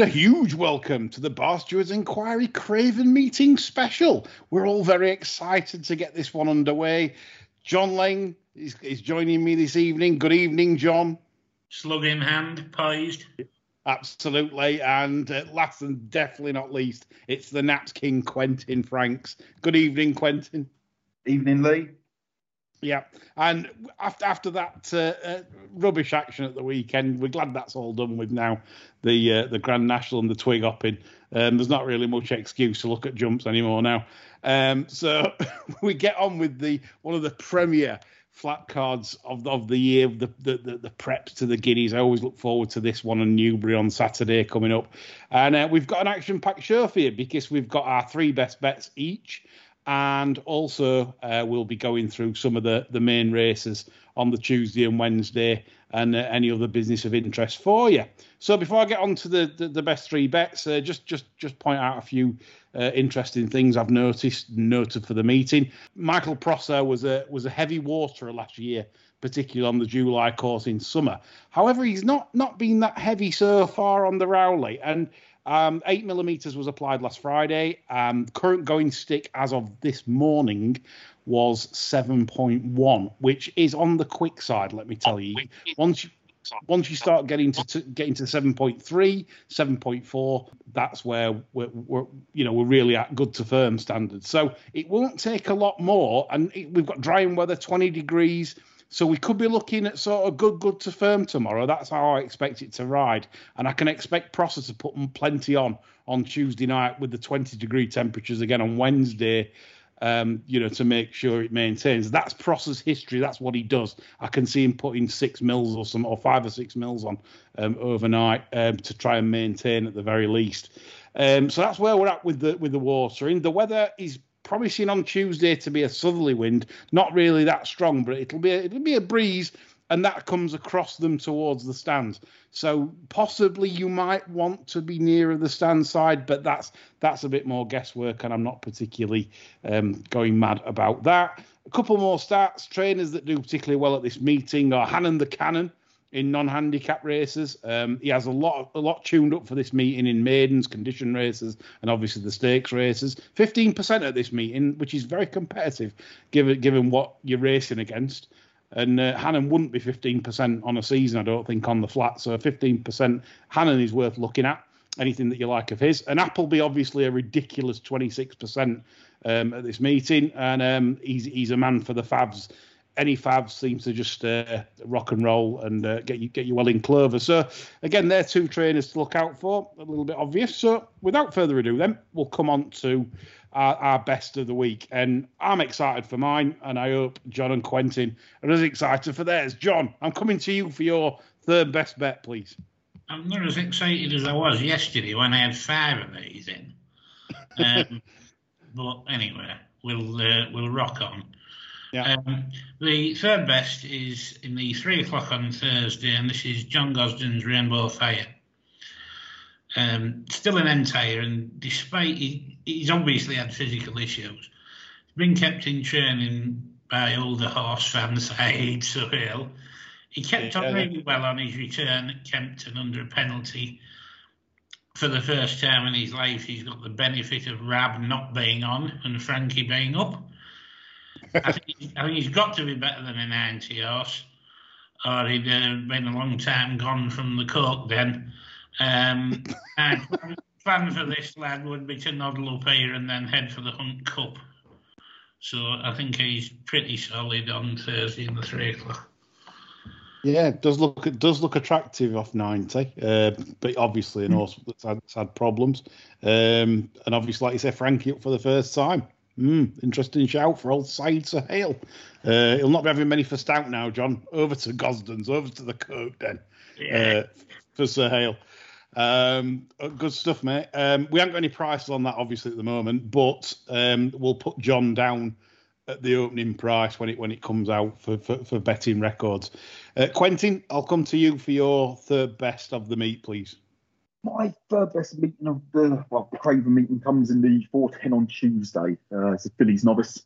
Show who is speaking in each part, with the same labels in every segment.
Speaker 1: And a huge welcome to the Barstewards Enquiry Craven Meeting Special. We're all very excited to get this one underway. John Lang is, is joining me this evening. Good evening, John.
Speaker 2: Slug in hand, poised.
Speaker 1: Absolutely. And uh, last and definitely not least, it's the Naps King, Quentin Franks. Good evening, Quentin.
Speaker 3: Evening, Lee.
Speaker 1: Yeah, and after after that uh, uh, rubbish action at the weekend, we're glad that's all done with now. The uh, the Grand National and the twig hopping. Um, there's not really much excuse to look at jumps anymore now. Um, so we get on with the one of the premier flat cards of of the year, the the, the, the preps to the Guineas. I always look forward to this one in Newbury on Saturday coming up, and uh, we've got an action packed show for you because we've got our three best bets each and also uh, we'll be going through some of the, the main races on the Tuesday and Wednesday and uh, any other business of interest for you. So before I get on to the, the, the best three bets, uh, just just just point out a few uh, interesting things I've noticed noted for the meeting. Michael Prosser was a was a heavy waterer last year, particularly on the July course in summer. However, he's not not been that heavy so far on the Rowley and um, eight millimeters was applied last Friday. Um, current going stick as of this morning was 7.1, which is on the quick side. Let me tell you. Once you once you start getting to, to getting to 7.3, 7.4, that's where we're, we're, you know we're really at good to firm standards. So it won't take a lot more, and it, we've got drying weather, 20 degrees. So we could be looking at sort of good, good to firm tomorrow. That's how I expect it to ride, and I can expect Prosser to put plenty on on Tuesday night with the 20 degree temperatures again on Wednesday. Um, you know, to make sure it maintains. That's Prosser's history. That's what he does. I can see him putting six mils or some, or five or six mils on um, overnight um, to try and maintain at the very least. Um, so that's where we're at with the with the watering. The weather is promising on Tuesday to be a southerly wind, not really that strong, but it'll be a, it'll be a breeze, and that comes across them towards the stands. So possibly you might want to be nearer the stand side, but that's that's a bit more guesswork, and I'm not particularly um, going mad about that. A couple more stats. Trainers that do particularly well at this meeting are Hannon the Cannon in non-handicap races. Um, he has a lot, a lot tuned up for this meeting in maidens, condition races, and obviously the stakes races. Fifteen percent at this meeting, which is very competitive, given given what you're racing against. And uh, Hannon wouldn't be 15% on a season, I don't think, on the flat. So 15%, Hannon is worth looking at. Anything that you like of his. And Appleby, obviously, a ridiculous 26% um, at this meeting. And um, he's, he's a man for the Favs any Favs seems to just uh, rock and roll and uh, get you get you well in clover. So again, they're two trainers to look out for. A little bit obvious. So without further ado, then we'll come on to our, our best of the week, and I'm excited for mine, and I hope John and Quentin are as excited for theirs. John, I'm coming to you for your third best bet, please.
Speaker 2: I'm not as excited as I was yesterday when I had five of these in. Um, but anyway, we'll uh, we'll rock on. Yeah. Um, the third best is in the three o'clock on Thursday, and this is John Gosden's Rainbow Fire. Um, still an entire, and despite he, he's obviously had physical issues, he's been kept in training by all the horse fans, Saeed Suhail. He kept on really well on his return at Kempton under a penalty. For the first time in his life, he's got the benefit of Rab not being on and Frankie being up. I, think, I think he's got to be better than a 90 horse, or he'd uh, been a long time gone from the coke then. Um, and plan for this lad would be to noddle up here and then head for the Hunt Cup. So I think he's pretty solid on Thursday in the three o'clock.
Speaker 1: Yeah, it does look it does look attractive off ninety, uh, but obviously an horse that's had, that's had problems, um, and obviously like you say, Frankie up for the first time. Mm, interesting shout for old Saeed Suhail. Uh, he'll not be having many for Stoute now, John. Over to Gosden's, over to the Coke then yeah. uh, for Suhail. Um, uh, good stuff, mate. Um, we haven't got any prices on that, obviously, at the moment, but um, we'll put John down at the opening price when it when it comes out for, for, for betting records. Uh, Quentin, I'll come to you for your third best of the meet, please
Speaker 3: my third best meeting of the well, the Craven meeting comes in the 410 on Tuesday. Uh, it's a Fillies novice,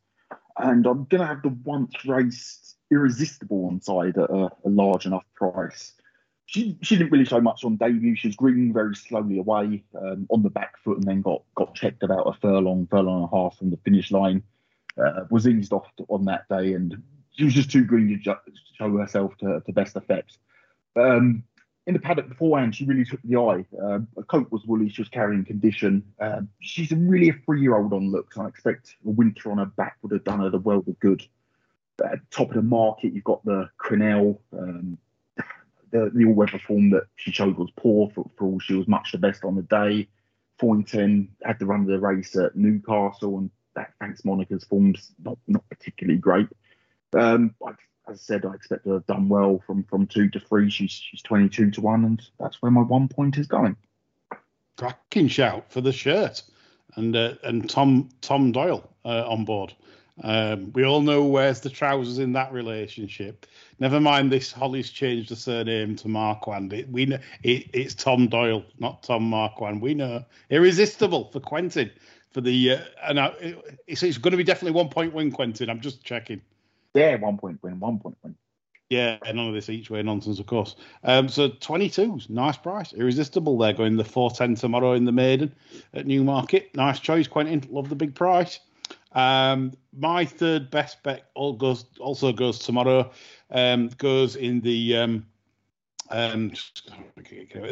Speaker 3: and I'm gonna have the once raced Irresistible on side at a, a large enough price. she she didn't really show much on debut. She was green very slowly away um, on the back foot, and then got got checked about a furlong, furlong and a half from the finish line. Uh, was eased off on that day, and she was just too green to ju- show herself to, to best effect. Um, in the paddock beforehand, she really took the eye. Uh, coat was woolly, she was carrying condition. Um, she's a really a three-year-old on looks. I expect a winter on her back would have done her the world of good. At the top of the market, you've got the Crenelle. Um, the, the all-weather form that she showed was poor for, for all she was much the best on the day. Thornton had the run of the race at Newcastle, and that thanks Monica's form's not not particularly great. Um, as I said, I expect to have done well from from two to three. She's she's 22 to one, and that's where my one point is going.
Speaker 1: Cracking shout for the shirt, and uh, and Tom Tom Doyle uh, on board. Um, we all know where's the trousers in that relationship. Never mind this. Hollie's changed the surname to Marquand. It, we know it, it's Tom Doyle, not Tom Marquand. We know irresistible for Quentin for the uh, and I, it's, it's going to be definitely one point win. Quentin, I'm just checking.
Speaker 3: Yeah, one point win, one point win.
Speaker 1: Yeah, none of this each way nonsense, of course. Um, so 22's nice price, irresistible. They're going the 410 tomorrow in the maiden at Newmarket. Nice choice, Quentin. Love the big price. Um, my third best bet all goes also goes tomorrow. Um, goes in the um, um,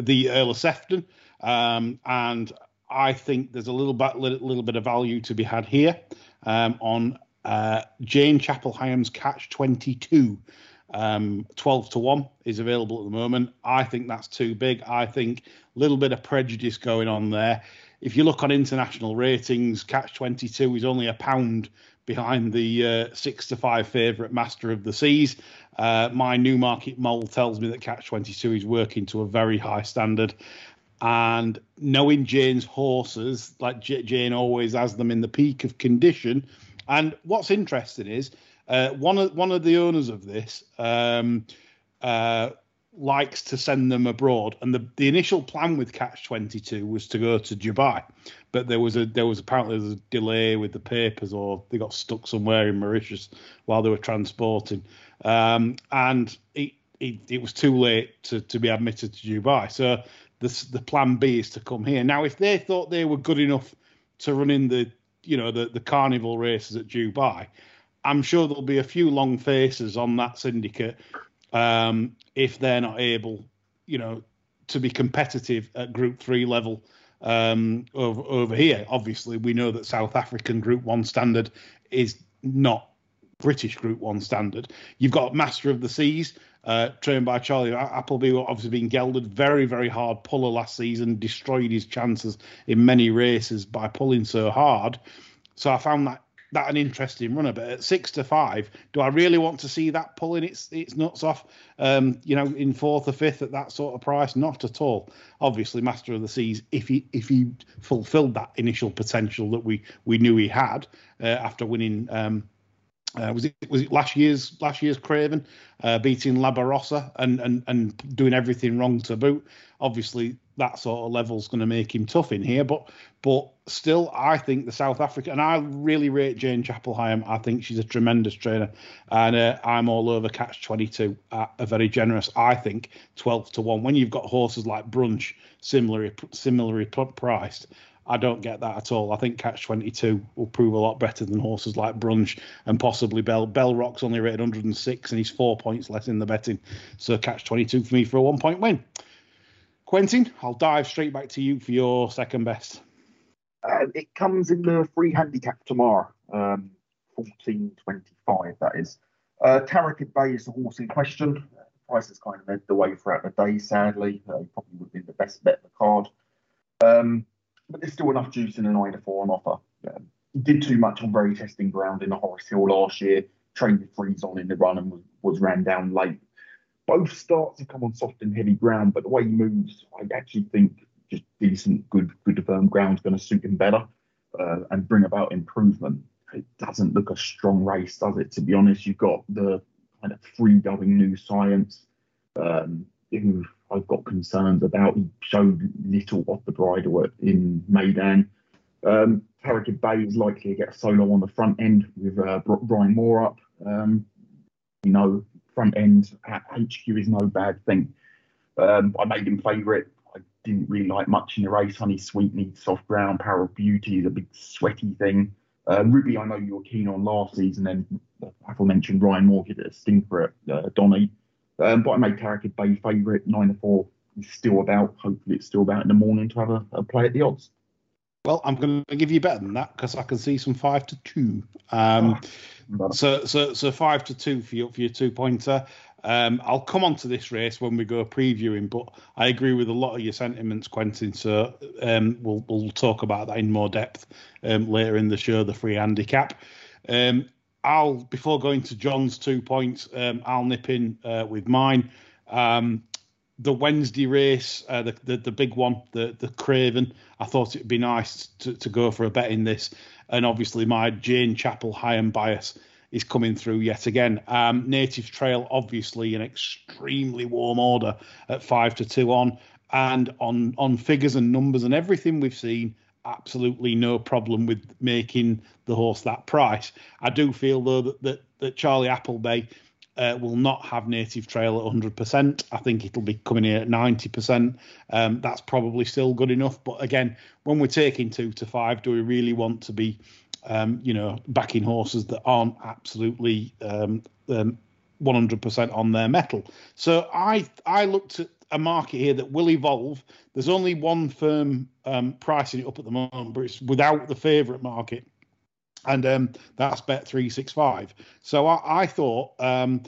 Speaker 1: the Earl of Sefton, um, and I think there's a little bit little, bit of value to be had here um, on uh, Jane Chapple-Hyam's Catch 22. Um, 12 to 1 is available at the moment. I think that's too big. I think a little bit of prejudice going on there if you look on international ratings, Catch 22 is only a pound behind the uh, six to five favourite Master of the Seas. Uh, my Newmarket mole tells me that Catch 22 is working to a very high standard. And knowing Jane's horses, like Jane always has them in the peak of condition. And what's interesting is uh, one of one of the owners of this um, uh, likes to send them abroad. And the, the initial plan with Catch 22 was to go to Dubai, but there was a there was apparently there was a delay with the papers, or they got stuck somewhere in Mauritius while they were transporting, um, and it, it, it was too late to to be admitted to Dubai. So the the plan B is to come here. Now, if they thought they were good enough to run in the you know the the carnival races at Dubai. I'm sure there'll be a few long faces on that syndicate um, if they're not able, you know, to be competitive at Group Three level um, over, over here. Obviously, we know that South African Group One standard is not British Group One standard. You've got Master of the Seas, uh, trained by Charlie Appleby, obviously being gelded very, very hard puller last season, destroyed his chances in many races by pulling so hard. So I found that that an interesting runner. But at six to five, do I really want to see that pulling its its nuts off? Um, you know, in fourth or fifth at that sort of price, not at all. Obviously, Master of the Seas, if he if he fulfilled that initial potential that we we knew he had uh, after winning. Um, uh, was it was it last year's last year's Craven uh, beating La Barrosa and, and and doing everything wrong to boot? Obviously, that sort of level's going to make him tough in here. But but still, I think the South African, and I really rate Jane Chapple-Hyam. I think she's a tremendous trainer, and uh, I'm all over Catch 22 at a very generous, I think, 12 to one. When you've got horses like Brunch similarly similarly priced. I don't get that at all. I think Catch 22 will prove a lot better than horses like Brunch and possibly Bell. Bell Rock's only rated 106 and he's four points less in the betting. So Catch 22 for me for a one point win. Quentin, I'll dive straight back to you for your second best.
Speaker 3: Uh, it comes in the free handicap tomorrow, um, 14.25, that is. Uh, Tacarib Bay is the horse in question. The price has kind of led the way throughout the day, sadly. Uh, probably would have been the best bet of the card. Um, but there's still enough juice in an Ida 4 on offer. Um, he did too much on very testing ground in the Horris Hill last year, trained with freeze on in the run and was, was ran down late both starts have come on soft and heavy ground, but the way he moves, I actually think just decent, good, good firm ground is going to suit him better uh, and bring about improvement. It doesn't look a strong race, does it? To be honest, you've got the kind of free going new science, um, I've got concerns about. He showed little off the bridle in Meydan. Um, Tacarib Bay is likely to get a solo on the front end with uh, Ryan Moore up. Um, you know, front end at HQ is no bad thing. Um, I made him favourite. I didn't really like much in the race. Honey Sweet needs soft ground. Power of Beauty is a big sweaty thing. Uh, Ruby, I know you were keen on last season, and aforementioned Ryan Moore did a stinker at uh, Donny. Um, but I made Tacarib Bay favourite. Nine to four is still about. Hopefully, it's still about in the morning to have a, a play at the odds.
Speaker 1: Well, I'm going to give you better than that because I can see some five to two. Um, oh, so, so, so five to two for your for your two pointer. Um, I'll come on to this race when we go previewing, but I agree with a lot of your sentiments, Quentin. So um, we'll we'll talk about that in more depth um, later in the show. The free handicap. I'll before going to John's two points, um, I'll nip in uh, with mine. Um, the Wednesday race, uh, the, the, the big one, the the Craven. I thought it'd be nice to, to go for a bet in this, and obviously my Jane Chapple-Hyam bias is coming through yet again. Um, Native Trail, obviously, an extremely warm order at five to two on, and on on figures and numbers and everything we've seen, absolutely no problem with making the horse that price. I do feel though that that, that Charlie Appleby uh, will not have native trail at 100%. I think it'll be coming in at 90%. Um, that's probably still good enough. But again, when we're taking two to five, do we really want to be, um, you know, backing horses that aren't absolutely um, 100% um, on their metal? So I I looked at a market here that will evolve. There's only one firm um, pricing it up at the moment, but it's without the favourite market and um, that's bet three six five. So I, I thought um,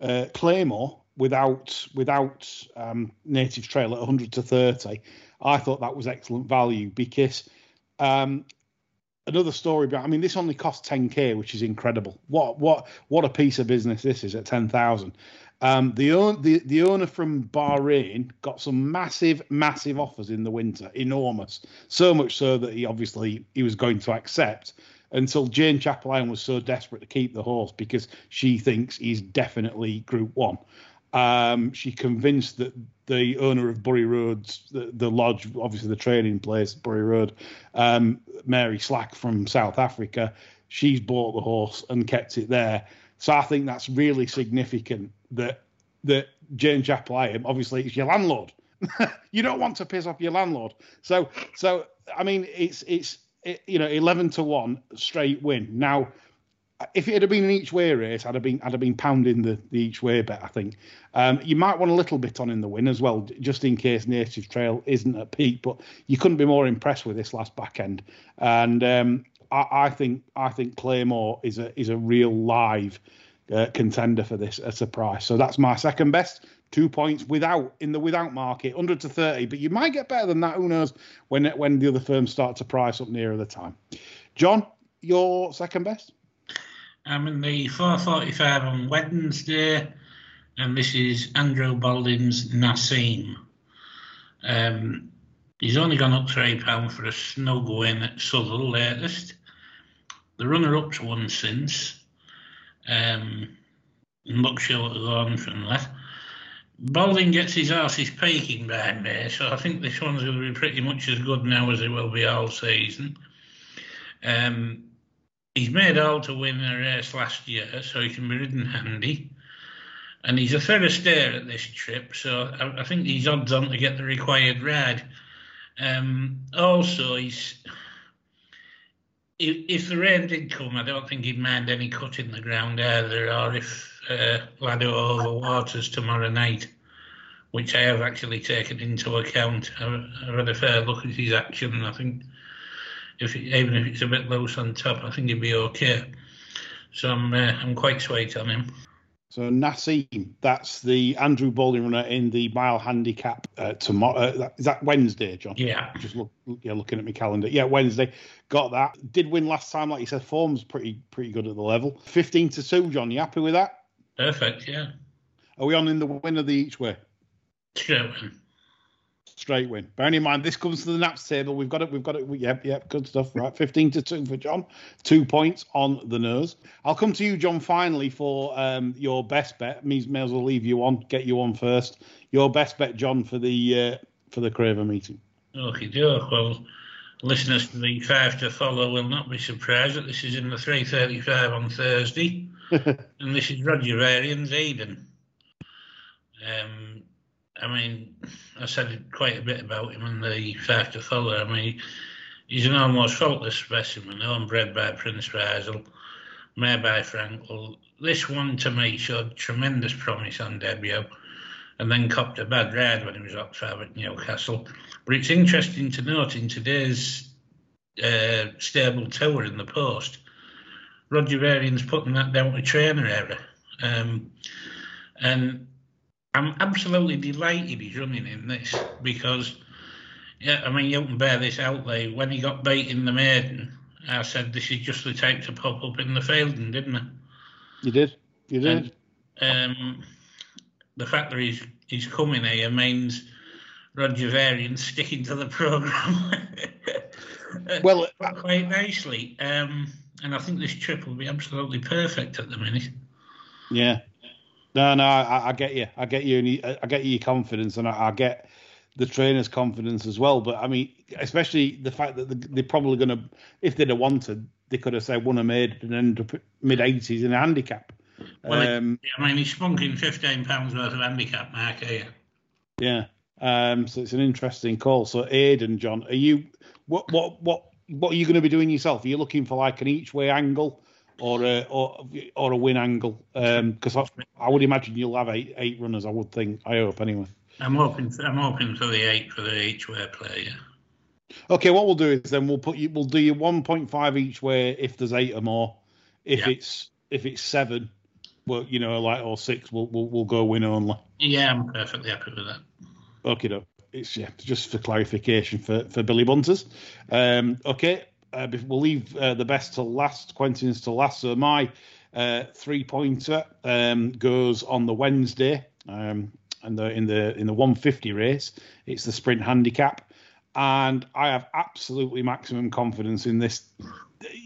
Speaker 1: uh, Claymore without without um, native trail at 100 to 30. I thought that was excellent value because um, another story. But I mean, this only cost 10k, which is incredible. What what what a piece of business this is at 10,000. Um, the, the the owner from Bahrain got some massive, massive offers in the winter, enormous. So much so that he obviously he was going to accept until Jane Chapple-Hyam was so desperate to keep the horse because she thinks he's definitely Group One. Um, she convinced that the owner of Bury Roads, the, the, lodge, obviously the training place, Bury Road, um, Mary Slack from South Africa, she's bought the horse and kept it there. So I think that's really significant that that Jane Chapple-Hyam, obviously, it's your landlord. you don't want to piss off your landlord. So so I mean, it's it's you know, eleven to one straight win. Now, if it had been an each way race, I'd have been I'd have been pounding the, the each way bet. I think um, you might want a little bit on in the win as well, just in case Native Trail isn't at peak. But you couldn't be more impressed with this last back end, and um, I, I, think I think Claymore is a is a real live uh, contender for this at a price. So that's my second best two points without in the without market, 100 to 30. But you might get better than that. Who knows when when the other firms start to price up nearer the time. John, your second best?
Speaker 2: I'm in the 445 on Wednesday, and this is Andrew Balding's Nassim. Um, he's only gone up three pound for a snug win at Southwell latest. The runner-up's won since. Um, look short of gone from that. Balding gets his arses peaking behind me, so I think this one's going to be pretty much as good now as it will be all season. Um, he's made all to win a race last year, so he can be ridden handy. And he's a fair stare at this trip, so I, I, think he's odds on to get the required ride. Um, also, he's if, if, the rain did come, I don't think he'd mind any cut in the ground either, or if uh, Lado over Waters tomorrow night, which I have actually taken into account. I've, I've had a fair look at his action, and I think if it, even if it's a bit loose on top, I think he'd be okay. So I'm uh, I'm quite swayed on him.
Speaker 1: So Nassim, that's the Andrew Balding runner in the mile handicap uh, tomorrow. Uh, is that Wednesday, John?
Speaker 2: Yeah.
Speaker 1: Just look, yeah, looking at my calendar. Yeah, Wednesday. Got that. Did win last time, like you said. Form's pretty pretty good at the level. Fifteen to two, John. You happy with that?
Speaker 2: Perfect, yeah.
Speaker 1: Are we on in the win of the each way?
Speaker 2: Win.
Speaker 1: Straight win. Bearing in mind, this comes to the naps table. We've got it. We've got it. Yep, yep. Good stuff. Right, fifteen to two for John. Two points on the nose. I'll come to you, John. Finally, for um, your best bet. Means may as well leave you on. Get you on first. Your best bet, John, for the uh, for the Craven meeting.
Speaker 2: Okay, Joe. Well, listeners to the five to follow will not be surprised that this is in the three thirty-five on Thursday. and this is Roger Varian's Eydon. Um, I mean, I said quite a bit about him in the fact to follow. I mean, he's an almost faultless specimen, owned bred by Prince Faisal, made by Frankel. This one to me showed tremendous promise on debut and then copped a bad ride when he was up five at Newcastle. But it's interesting to note in today's uh, stable tower in the post, Roger Varian's putting that down to trainer error. Um, and I'm absolutely delighted he's running in this because, yeah, I mean, you can bear this out there. When he got beat in the maiden, I said this is just the type to pop up in the Feilden, didn't I?
Speaker 1: You did. You did.
Speaker 2: And, um, the fact that he's he's coming here means Roger Varian sticking to the program.
Speaker 1: well,
Speaker 2: quite nicely. Um, and I think this trip will be absolutely perfect at the minute.
Speaker 1: Yeah. No, no, I, I get you. I get you, and I get your confidence, and I, I, get the trainer's confidence as well. But I mean, especially the fact that they're probably going to, if they'd have wanted, they could have said won a made and end up mid eighties in a handicap.
Speaker 2: Well, um, I mean, he's spunking fifteen pounds worth of handicap mark here.
Speaker 1: Yeah. Um, so it's an interesting call. So Eydon, John, are you what what what what are you going to be doing yourself? Are you looking for like an each way angle? Or a or, or a win angle because um, I, I, would imagine you'll have eight eight runners. I would think. I hope anyway.
Speaker 2: I'm hoping. I'm hoping for the eight for the each way player.
Speaker 1: Okay, what we'll do is then we'll put you. We'll do you 1.5 each way if there's eight or more. If yeah. it's if it's seven, well, you know, like or six, we'll we'll, we'll go win only.
Speaker 2: Yeah, I'm perfectly happy with that.
Speaker 1: Okay, no, it's yeah, just for clarification for for Billy Bunters. Um, okay, uh, we'll leave uh, the best to last, Quentin's to last. So my uh, three pointer um, goes on the Wednesday, um, and the in the in the 150 race. It's the sprint handicap, and I have absolutely maximum confidence in this.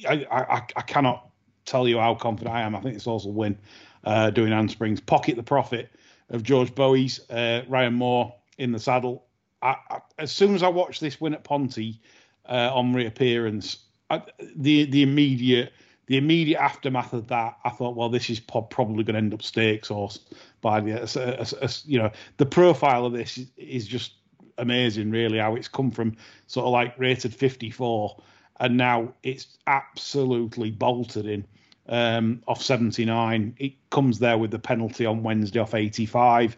Speaker 1: I, I, I cannot tell you how confident I am. I think it's also win uh, doing handsprings. Pocket the profit of George Boughey, uh, Ryan Moore in the saddle. I, I, as soon as I watched this win at Ponty, uh, on reappearance. I, the the immediate the immediate aftermath of that, I thought, well, this is probably going to end up stakes or by the you know the profile of this is, just amazing, really. How it's come from sort of like rated 54 and now it's absolutely bolted in um, off 79. It comes there with the penalty on Wednesday off 85.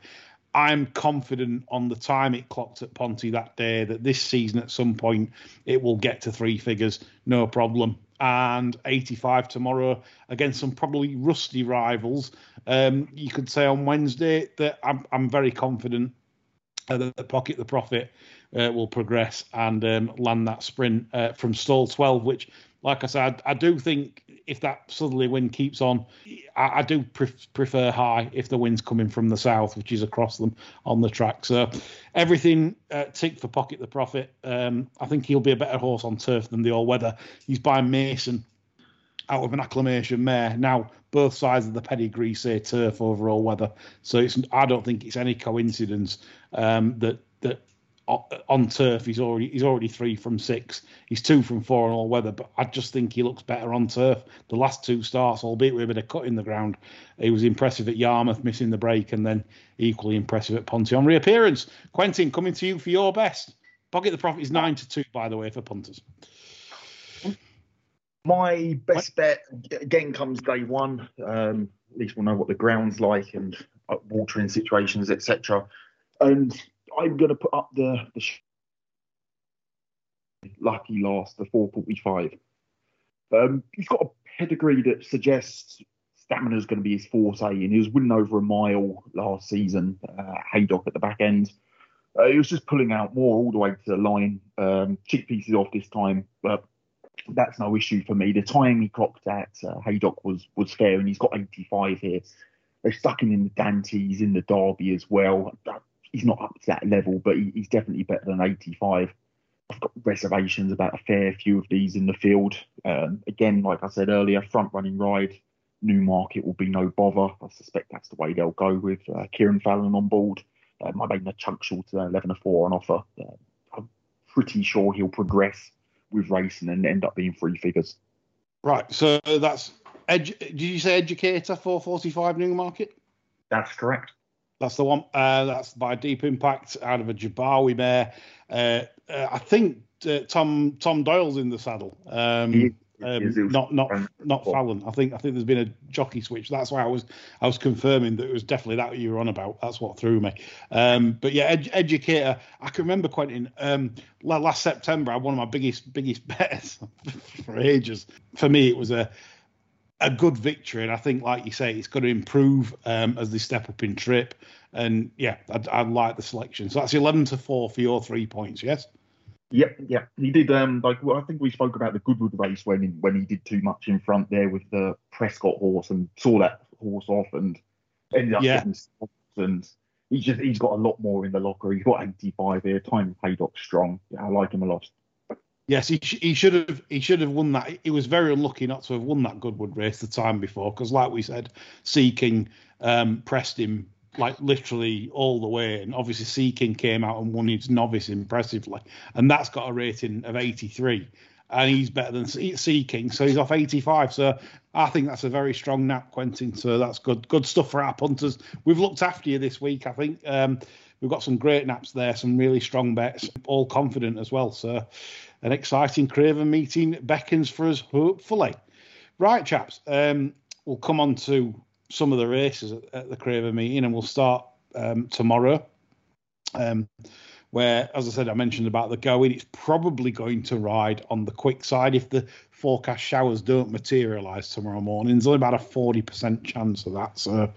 Speaker 1: I'm confident on the time it clocked at Ponty that day that this season at some point it will get to three figures, no problem. And 85 tomorrow against some probably rusty rivals. Um, you could say on Wednesday that I'm, I'm very confident that the pocket the profit uh, will progress and um, land that sprint uh, from stall 12, which, like I said, I, I do think if that southerly wind keeps on, I, I do prefer high if the wind's coming from the south, which is across them on the track. So everything uh, tick for pocket the profit. Um, I think he'll be a better horse on turf than the all weather. He's by Mayson out of an acclamation mare. Now both sides of the pedigree say turf over all weather, so it's I don't think it's any coincidence um, that on turf he's already he's already three from six. He's two from four on all weather, but I just think he looks better on turf. The last two starts, albeit with a bit of cut in the ground, he was impressive at Yarmouth, missing the break, and then equally impressive at Ponty on reappearance. Quentin, coming to you for your best. Pocket the profit is nine to two, by the way, for punters.
Speaker 3: My best bet again comes day one. Um, at least we'll know what the ground's like and uh, watering situations, etc. And I'm going to put up the, the lucky last, the 445. Um, he's got a pedigree that suggests stamina is going to be his forte, and he was winning over a mile last season. Uh, Haydock at the back end. Uh, he was just pulling out more all the way to the line. Um, cheek pieces off this time, but that's no issue for me. The time he clocked at uh, Haydock was was fair, and he's got 85 here. They stuck him in the Dantes, in the Derby as well he's not up to that level, but he, he's definitely better than 85. I've got reservations about a fair few of these in the field. Um, again, like I said earlier, front running ride, Newmarket will be no bother. I suspect that's the way they'll go with uh, Kieran Fallon on board. Um, I made a chunk short to 11 or 4 on offer. Uh, I'm pretty sure he'll progress with racing and end up being three figures.
Speaker 1: Right. So that's, edu- did you say educator 445 Newmarket?
Speaker 3: That's correct.
Speaker 1: That's the one. Uh, that's by Deep Impact out of a Jabawi mare. Uh, uh, I think uh, Tom Tom Doyle's in the saddle. Um, um, not not not Fallon. I think I think there's been a jockey switch. That's why I was I was confirming that it was definitely that you were on about. That's what threw me. Um, but yeah, ed- educator. I can remember Quentin. Um, last September, I had one of my biggest biggest bets for ages. For me, it was a a good victory, and I think, like you say, it's going to improve um, as they step up in trip. And yeah, I, I like the selection. So that's eleven to four for your three points. Yes.
Speaker 3: Yep, yep. he did. Um, like well, I think we spoke about the Goodwood race when he, when he did too much in front there with the Prescott horse and saw that horse off and ended up yeah. getting and he's just he's got a lot more in the locker. He's got 85 here. Time paid off strong. Yeah, I like him a lot.
Speaker 1: Yes, he, he should have he should have won that. He was very unlucky not to have won that Goodwood race the time before because, like we said, Seeking um, pressed him like literally all the way. And obviously, Seeking came out and won his novice impressively, and that's got a rating of 83. And he's better than Seeking, so he's off 85. So I think that's a very strong nap, Quentin. So that's good, good stuff for our punters. We've looked after you this week, I think. Um, we've got some great naps there, some really strong bets, all confident as well. So an exciting Craven meeting beckons for us, hopefully. Right, chaps. Um, we'll come on to some of the races at, at the Craven meeting, and we'll start um, tomorrow. Um, where, as I said, I mentioned about the going, it's probably going to ride on the quick side if the forecast showers don't materialise tomorrow morning. There's only about a 40% chance of that, so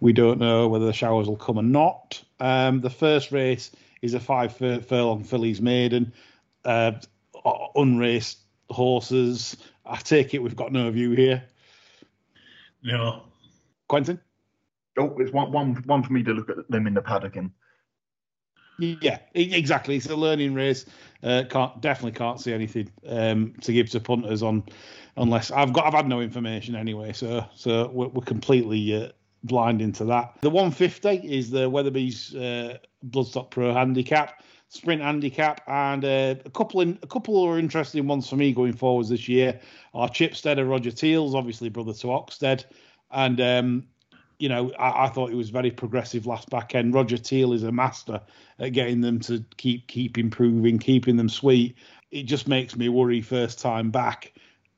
Speaker 1: we don't know whether the showers will come or not. Um, the first race is a five furlong fillies maiden, uh, unraced horses. I take it we've got no view here.
Speaker 2: No.
Speaker 1: Quentin?
Speaker 3: Oh, it's one, one, one for me to look at them in the paddock and.
Speaker 1: Yeah, exactly. It's a learning race. Uh, can't definitely can't see anything um, to give to punters on, unless I've got I've had no information anyway. So so we're, we're completely uh, blind into that. The 150 is the Weatherby's uh, Bloodstock Pro handicap, sprint handicap, and uh, a couple in, a couple of interesting ones for me going forwards this year are Chipstead and Roger Teals, obviously brother to Oxted, And um, you know, I, I, thought it was very progressive last back end. Roger Teal is a master at getting them to keep keep improving, keeping them sweet. It just makes me worry first time back.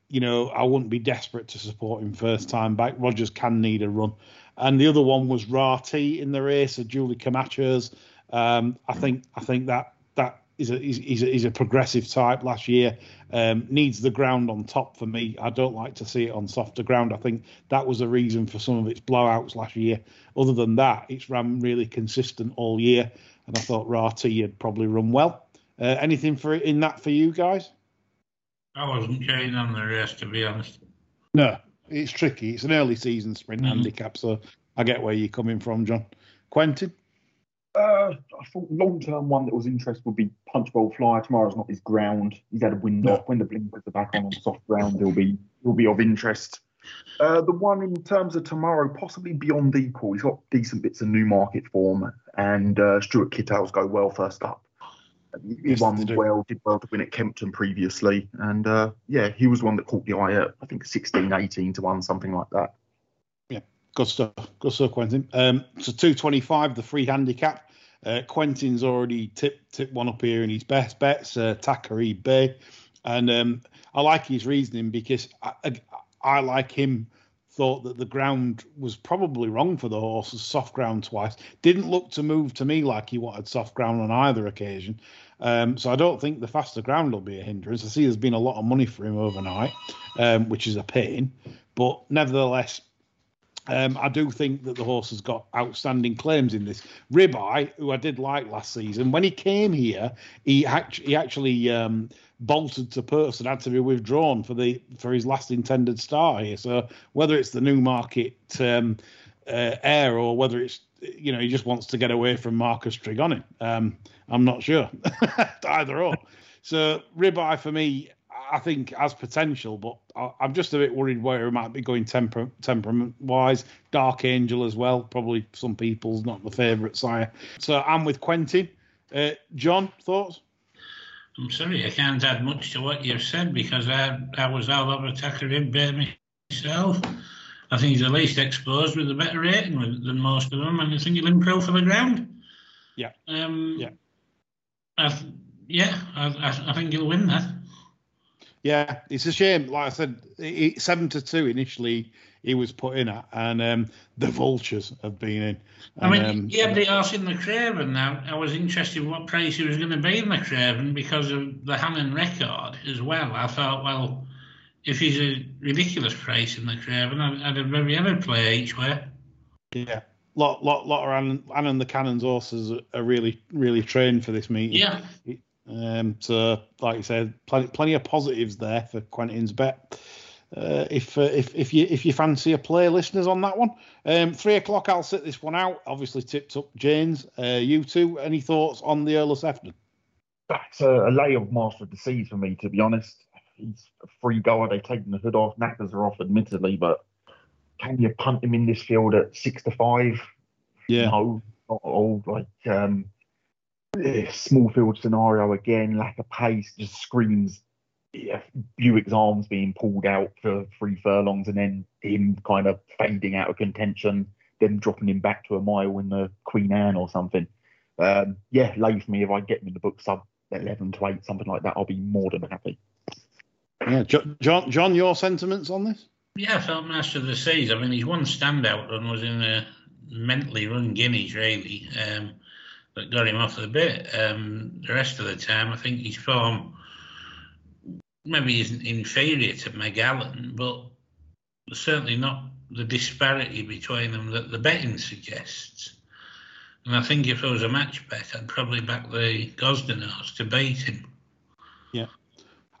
Speaker 1: You know, I wouldn't be desperate to support him first time back. Rogers can need a run. And the other one was Rati in the race, of Julie Camachos. Um, I think I think that that he's a he's, a, a progressive type. Last year um, needs the ground on top for me. I don't like to see it on softer ground. I think that was a reason for some of its blowouts last year. Other than that, it's ran really consistent all year, and I thought Rati had probably run well. Uh, anything for in that for you guys?
Speaker 2: I wasn't keen on the race to be honest.
Speaker 1: No, it's tricky. It's an early season sprint mm-hmm. handicap, so I get where you're coming from, John. Quentin.
Speaker 3: Uh, I thought long term one that was interesting would be Punchbowl Flyer. Tomorrow's not his ground. He's had a wind no. off. When the blinkers are back on on soft ground, he'll be he'll be of interest. Uh, the one in terms of tomorrow, possibly beyond equal. He's got decent bits of Newmarket form, and uh, Stuart Kittow's go well first up. He, yes, won well, did well to win at Kempton previously, and uh, yeah, he was one that caught the eye at I think 16, 18 to one, something like that.
Speaker 1: Good stuff. Good stuff, Quentin. Um, so 225, the free handicap. Uh, Quentin's already tipped tip one up here in his best bets, uh, Tacarib Bay. And um, I like his reasoning because I, I, I, like him thought that the ground was probably wrong for the horse, soft ground twice. Didn't look to move to me like he wanted soft ground on either occasion. Um, so I don't think the faster ground will be a hindrance. I see there's been a lot of money for him overnight, um, which is a pain. But nevertheless, um, I do think that the horse has got outstanding claims in this. Ribeye, who I did like last season, when he came here, he, actually, he actually um, bolted to Perth and had to be withdrawn for the for his last intended start here. So whether it's the Newmarket um, uh, air or whether it's you know he just wants to get away from Marcus Tregoning, um, I'm not sure. Either or. So Ribeye for me, I think has potential, but I, am just a bit worried where he might be going temper, temperament wise. Dark Angel as well, probably some people's not the favourite sire. So I'm with Quentin. Uh, John, thoughts?
Speaker 2: I'm sorry, I can't add much to what you've said because I I was all over Tacarib Bay myself. I think he's the least exposed with a better rating than most of them, and I think he'll improve for the ground.
Speaker 1: Yeah.
Speaker 2: Um,
Speaker 1: yeah.
Speaker 2: I, yeah, I, I, think he'll win that.
Speaker 1: Yeah, it's a shame. Like I said, it, seven to two initially he was put in at, and um, the vultures have been in. And,
Speaker 2: I mean, um, he had the horse in the Craven. Now, I was interested what price he was going to be in the Craven because of the Hannon record as well. I thought, well, if he's a ridiculous price in the Craven, I'd, I'd maybe ever play each way.
Speaker 1: Yeah. Lot, lot, lot of Annan, the Cannon's horses are really, really trained for this meeting.
Speaker 2: Yeah.
Speaker 1: Um, so, like you said, plenty, plenty of positives there for Quentin's bet. Uh, if uh, if if you if you fancy a play, listeners, on that one, um, three o'clock. I'll sit this one out. Obviously, tipped up James. Uh, you two, any thoughts on the Earl of Sefton?
Speaker 3: That's a, a lay of Master of the Seas for me, to be honest. He's a free goer. They've taken the hood off. Knackers are off, admittedly, but can you punt him in this field at six to five?
Speaker 1: Yeah.
Speaker 3: No, not at all. Like um, small field scenario again, lack of pace, just screams yeah, Buick's arms being pulled out for three furlongs and then him kind of fading out of contention, then dropping him back to a mile in the Queen Anne or something. Um, yeah, lay for me if I get him in the book sub 11 to 8, something like that, I'll be more than happy.
Speaker 1: Yeah, John, John, your sentiments on this?
Speaker 2: Yeah, I felt Master of the Seas. I mean, he's one standout run was in a mentally run Guineas, really, um, that got him off the bit. Um, the rest of the time, I think his form maybe isn't inferior to Megallan, but certainly not the disparity between them that the betting suggests. And I think if it was a match bet, I'd probably back the Gosden horse to beat him.
Speaker 1: Yeah,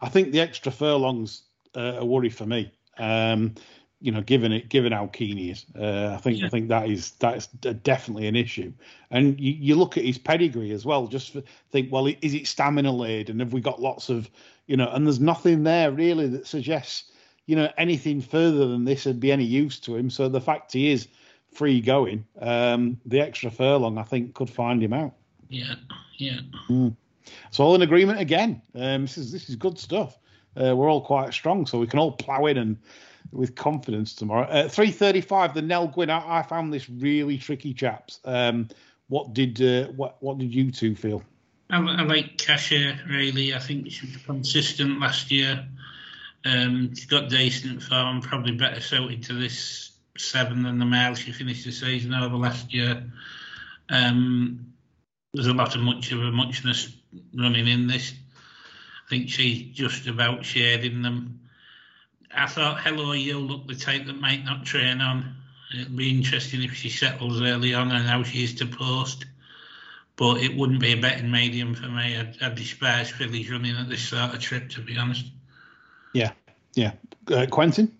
Speaker 1: I think the extra furlongs uh, a worry for me. Um, you know, given it, given how keen he is, uh, I think yeah. I think that is that is definitely an issue. And you, you look at his pedigree as well. Just think, well, is it stamina laden? And have we got lots of, you know? And there's nothing there really that suggests, you know, anything further than this would be any use to him. So the fact he is free going, um, the extra furlong, I think, could find him out.
Speaker 2: Yeah, yeah.
Speaker 1: Mm. So all in agreement again. Um, this is this is good stuff. Uh, we're all quite strong, so we can all plough in and with confidence tomorrow. Uh, 3:35, the Nell Gwyn. I, I, found this really tricky, chaps. Um, what did uh, what what did you two feel?
Speaker 2: I, I like Cachet really. I think she was consistent last year. Um, she got decent form, probably better suited to this seven than the mile she finished the season over last year. Um, there's a lot of much of a muchness running in this. I think she's just about shared in them. I thought Hello You looked the type that might not train on. It'll be interesting if she settles early on and how she is to post. But it wouldn't be a betting medium for me. I'd, I'd despise fillies running at this sort of trip, to be honest.
Speaker 1: Yeah, yeah. Uh, Quentin?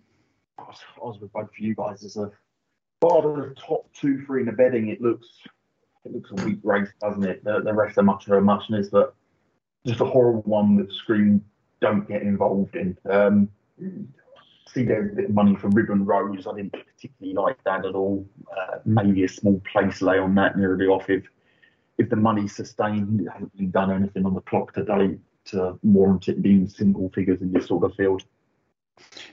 Speaker 3: I was, I was with both of you guys. As a part of the top two, three in the betting, it looks it looks a weak race, doesn't it? The, the rest are much of a muchness, but just a horrible one that Scream don't get involved in. Um, see there's a bit of money for Ribbon Rose. I didn't particularly like that at all. Uh, maybe a small place lay on that near the off if if the money's sustained. It hasn't been done anything on the clock today to warrant it being single figures in this sort of field.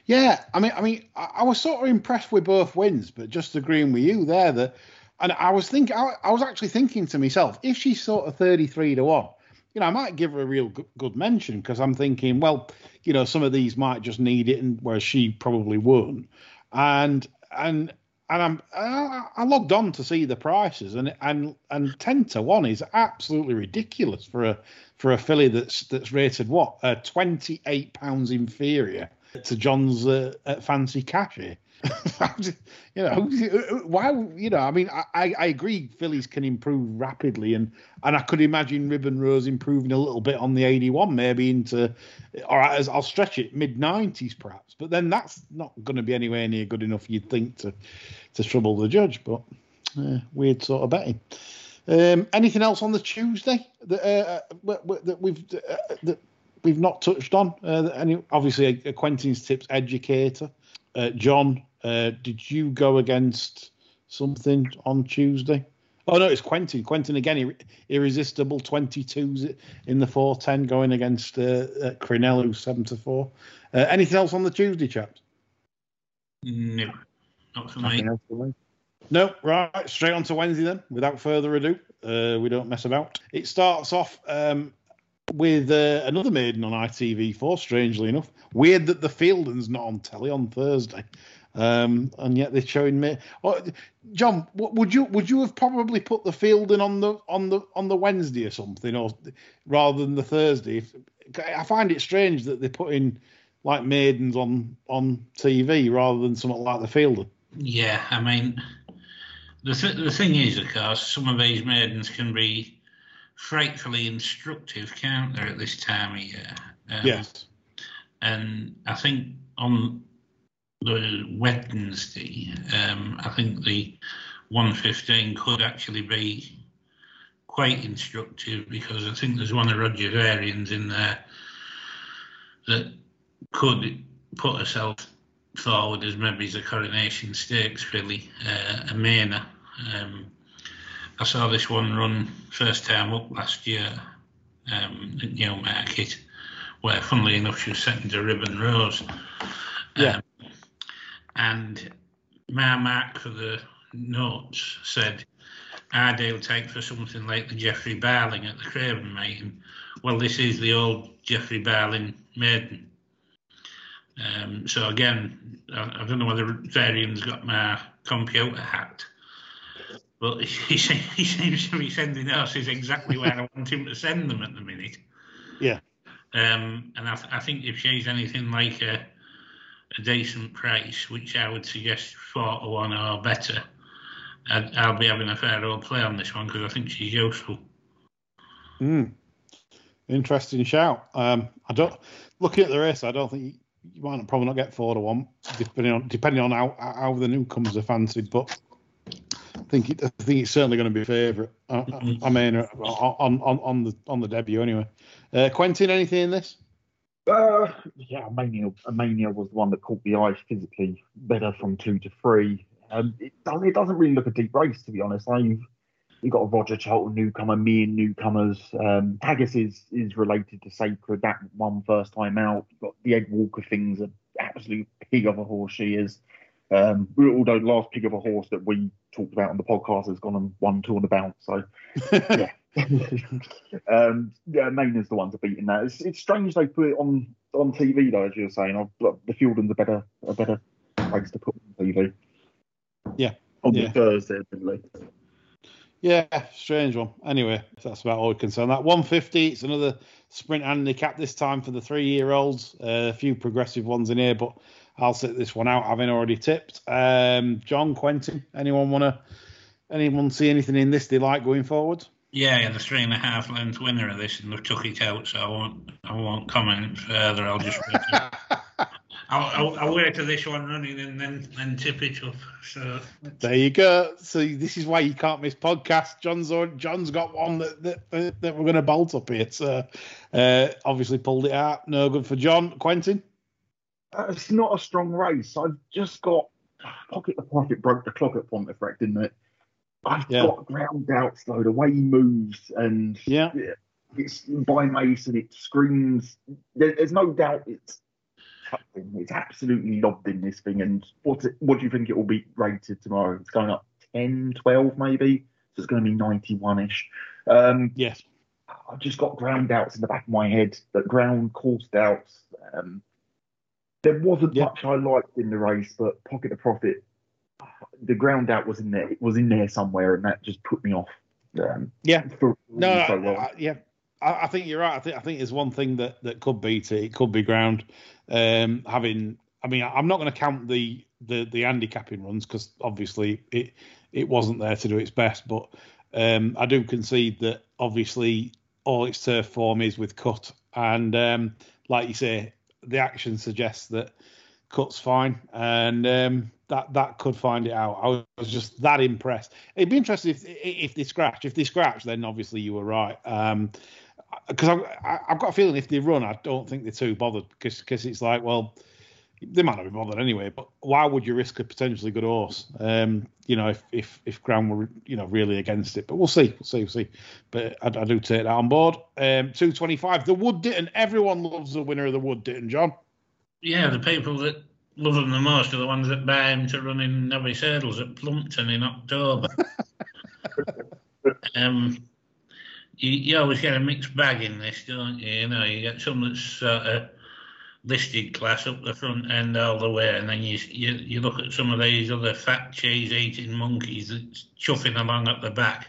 Speaker 1: Yeah, I mean, I mean, I, was sort of impressed with both wins, but just agreeing with you there that, and I was thinking, I, I was actually thinking to myself, if she's sort of thirty-three to one, you know, I might give her a real good mention because I'm thinking, well, you know, some of these might just need it, and where she probably won't. And and and I'm I, logged on to see the prices, and and and ten to one is absolutely ridiculous for a for a filly that's that's rated what uh, twenty eight pounds inferior to John's uh, fancy here. you know, why? You know, I mean, I, I agree. Fillies can improve rapidly, and and I could imagine Ribbon Rose improving a little bit on the eighty-one, maybe into, as I'll stretch it mid nineties perhaps. But then that's not going to be anywhere near good enough, you'd think, to to trouble the judge. But uh, weird sort of betting. Um, anything else on the Tuesday that uh, uh that we've uh, that we've not touched on? Uh, any obviously a, a Quentin's tips educator. Uh, John, uh, did you go against something on Tuesday? Oh no, it's Quentin. Quentin again, irresistible 22s in the 410 going against uh, uh, Crinello 7 to 4. Uh, anything else on the Tuesday, chaps?
Speaker 2: No, Not for me.
Speaker 1: No, right, straight on to Wednesday then, without further ado. Uh, we don't mess about. It starts off um, with uh, another maiden on ITV4, strangely enough. Weird that the Feilden's not on telly on Thursday. Um, and yet they're showing me. Oh, John, would you would you have probably put the Feilden on the on the on the Wednesday or something, or rather than the Thursday? I find it strange that they're putting like maidens on on TV rather than something like the Feilden.
Speaker 2: Yeah, I mean, the th- the thing is, of course, some of these maidens can be frightfully instructive, can't they, at this time of year?
Speaker 1: Um, yes.
Speaker 2: And I think on the Wednesday, um, I think the 115 could actually be quite instructive because I think there's one of Roger Varian's in there that could put herself forward as maybe as a coronation stakes filly, uh, a Mainer. Um, I saw this one run first time up last year um, at Newmarket, where funnily enough she was second to Ribbon Rose.
Speaker 1: Yeah. Um,
Speaker 2: and my mark for the notes said Ardale take for something like the Geoffrey Barling at the Craven maiden. Well, this is the old Geoffrey Barling maiden. Um, so again, I, I, don't know whether Varian's got my computer hacked, but he, he seems to be sending us is exactly where I want him to send them at the minute.
Speaker 1: Yeah.
Speaker 2: Um, and I, th- I, think if she's anything like a, a decent price, which I would suggest four to one or better, i will be having a fair old play on this one because I think she's useful.
Speaker 1: Hmm. Interesting shout. Um, I don't looking at the race. I don't think you might probably not get four to one, depending on depending on how how the newcomers are fancied. But think it, I think it's certainly going to be a favourite. I, mm-hmm. I, mean, on, on on the on the debut anyway. Uh, Quentin, anything in this?
Speaker 3: Uh, yeah, Mania, Mania was the one that caught the eye physically better from two to three. Um, it, it doesn't really look a deep race, to be honest. I've You've got a Roger Charlton newcomer, me and newcomers. Um, Haggas is is related to Sacred, that one first time out. You've got the Ed Walker thing's an absolute pig of a horse she is. Um, although the last pig of a horse that we talked about on the podcast has gone and won two on the bounce. So, yeah. um, yeah, Maine is the one to beat in that. It's, it's strange they put it on on TV though, as you were saying. I've, the Feilden's a better a better place to put on TV.
Speaker 1: Yeah,
Speaker 3: on
Speaker 1: yeah.
Speaker 3: Thursday, admittedly.
Speaker 1: Yeah, strange one. Anyway, that's about all we can say on that. 150, it's another sprint handicap this time for the three year olds. Uh, a few progressive ones in here, but I'll sit this one out having already tipped. Um, John, Quentin, anyone want to, anyone see anything in this they like going forward?
Speaker 2: Yeah, yeah, the three and a half length winner of this, and they've took it out, so I won't, I won't comment further. I'll just. I'll, I'll, I'll, wait till this one running and then then tip it up. So
Speaker 1: there you go. So this is why you can't miss podcasts. John's John's got one that that, that we're going to bolt up here. So uh, obviously pulled it out. No good for John. Quentin.
Speaker 3: Uh, it's not a strong race. I've just got pocket the pocket broke the clock at Pontefract, didn't it? I've yeah. got ground doubts though. The way he moves and
Speaker 1: yeah,
Speaker 3: it's by Mayson. It screams. There, there's no doubt it's it's absolutely lobbed in this thing. And what what do you think it will be rated tomorrow? It's going up 10, 12 maybe. So it's going to be 91 ish. Um,
Speaker 1: yes.
Speaker 3: I've just got ground doubts in the back of my head, that ground course doubts. Um, there wasn't yep. much I liked in the race, but Pocket of Profit, the ground out was in there. It was in there somewhere, and that just put me off. Um,
Speaker 1: yeah. For, no, so well. I, yeah. I, I, think you're right. I think I think there's one thing that, that could beat it. It could be ground. Um, having, I mean, I'm not going to count the the the handicapping runs because obviously it it wasn't there to do its best, but um, I do concede that obviously all its turf form is with cut, and um, like you say, the action suggests that cut's fine, and um, that that could find it out. I was just that impressed. It'd be interesting if if they scratch. If they scratch, then obviously you were right. Um, because I've, I've got a feeling if they run, I don't think they're too bothered because because it's like, well, they might not be bothered anyway. But why would you risk a potentially good horse? Um, you know, if if if Ground were you know really against it, but we'll see, we'll see, we'll see. But I, I do take that on board. Um, two twenty five, the Wood Ditton. Everyone loves the winner of the Wood Ditton, John.
Speaker 2: Yeah, the people that love them the most are the ones that buy him to run in novice hurdles at Plumpton in October. um, you, you, always get a mixed bag in this, don't you? You know, you get some that's of listed class up the front end all the way, and then you you, you look at some of these other fat cheese eating monkeys that's chuffing along at the back.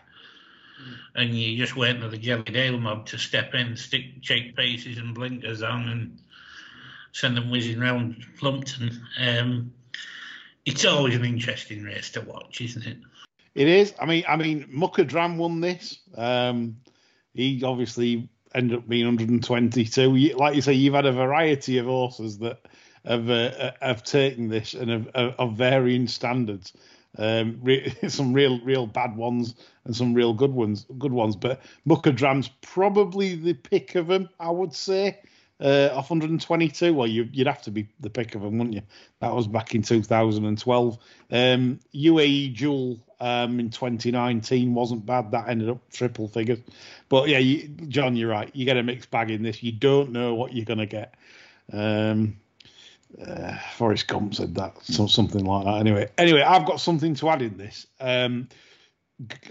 Speaker 2: Mm. And you just waiting for the Jelly Dale mob to step in, stick cheek pieces and blinkers on, and send them whizzing round Plumpton. Um, it's always an interesting race to watch, isn't it?
Speaker 1: It is. I mean, I mean, Mukhadram won this. Um, he obviously ended up being 122. Like you say, you've had a variety of horses that have uh, have taken this and of, varying standards. Um, re- some real real bad ones and some real good ones good ones. But Mukhadram's probably the pick of them, I would say. Uh, off 122, well, you, would have to be the pick of them, wouldn't you? That was back in 2012. Um, UAE Jewel um, in 2019 wasn't bad. That ended up triple figures. But yeah, you, John, you're right. You get a mixed bag in this. You don't know what you're going to get. Um, uh, Forrest Gump said that, so something like that. Anyway, anyway, I've got something to add in this. Um,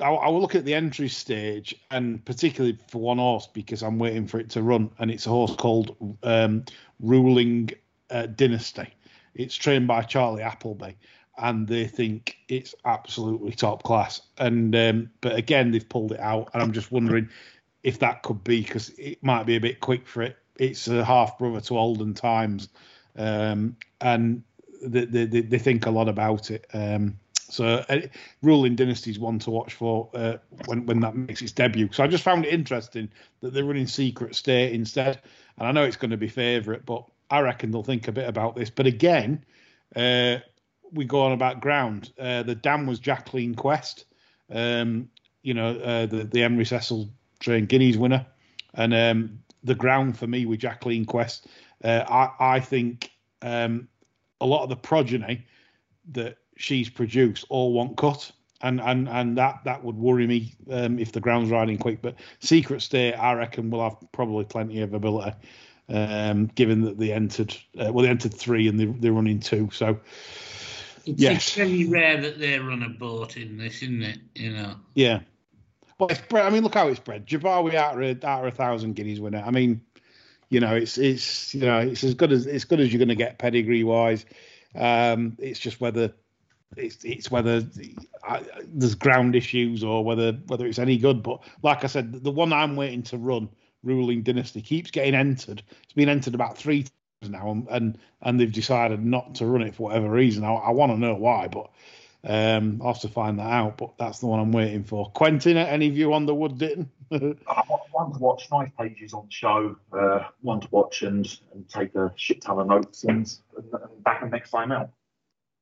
Speaker 1: I, I, will look at the entry stage, and particularly for one horse because I'm waiting for it to run, and it's a horse called um, Ruling uh, Dynasty. It's trained by Charlie Appleby, and they think it's absolutely top class. And um, but again, they've pulled it out, and I'm just wondering if that could be because it might be a bit quick for it. It's a half brother to Olden Times, um, and they, they, they, think a lot about it. Um, so, uh, ruling dynasties one to watch for uh, when when that makes its debut. So I just found it interesting that they're running Secret State instead, and I know it's going to be favourite, but I reckon they'll think a bit about this. But again, uh, we go on about ground. Uh, the dam was Jacqueline Quest, um, you know, uh, the the Henry Cecil Train Guineas winner, and um, the ground for me with Jacqueline Quest. Uh, I I think um, a lot of the progeny that she's produced all want cut. And, and and that that would worry me um, if the ground's riding quick. But Secret State, I reckon, will have probably plenty of ability, um, given that they entered uh, well, they entered three and they, they're running two. So
Speaker 2: it's, yes. it's very rare that they run a boat in this, isn't it? You know.
Speaker 1: Yeah. Well, it's bred. I mean, look how it's bred. Dubawi out of out of a thousand guineas winner. I mean, you know, it's it's you know, it's as good as it's good as you're going to get pedigree wise. Um, it's just whether it's it's whether I, there's ground issues or whether whether it's any good. But like I said, the one I'm waiting to run, ruling dynasty, keeps getting entered. It's been entered about three times now, and and, and they've decided not to run it for whatever reason. I, I want to know why, but um, I'll have to find that out. But that's the one I'm waiting for. Quentin, any view on the Wood Ditton?
Speaker 3: one to watch, nice pages on the show. Uh, one to watch and and take a shit ton of notes and, and, and back them next time out.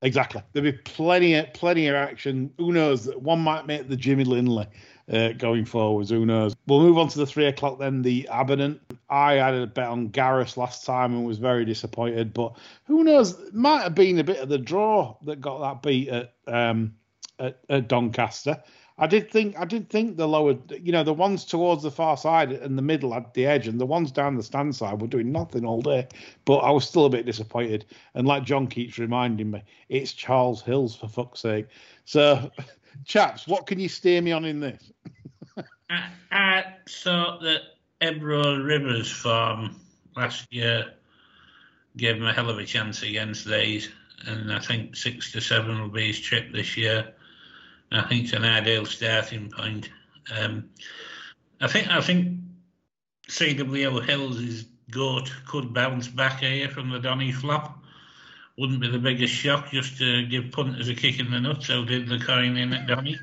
Speaker 1: Exactly. There'll be plenty of plenty of action. Who knows? One might make the Jimmy Lindley uh, going forwards. Who knows? We'll move on to the three o'clock then. The Abernant. I had a bet on Garrus last time and was very disappointed. But who knows? It might have been a bit of the draw that got that beat at um, at, at Doncaster. I did think I did think the lower, you know, the ones towards the far side and the middle at the edge, and the ones down the stand side were doing nothing all day. But I was still a bit disappointed. And like John keeps reminding me, it's Charles Hills for fuck's sake. So, chaps, what can you steer me on in this?
Speaker 2: I, I thought that Ebro Rivers farm last year gave him a hell of a chance against these, and I think six to seven will be his trip this year. I think it's an ideal starting point. Um, I think I think CWO Hills is goat could bounce back here from the Donny flop. Wouldn't be the biggest shock just to give punters a kick in the nuts. So did the coin in at Donny.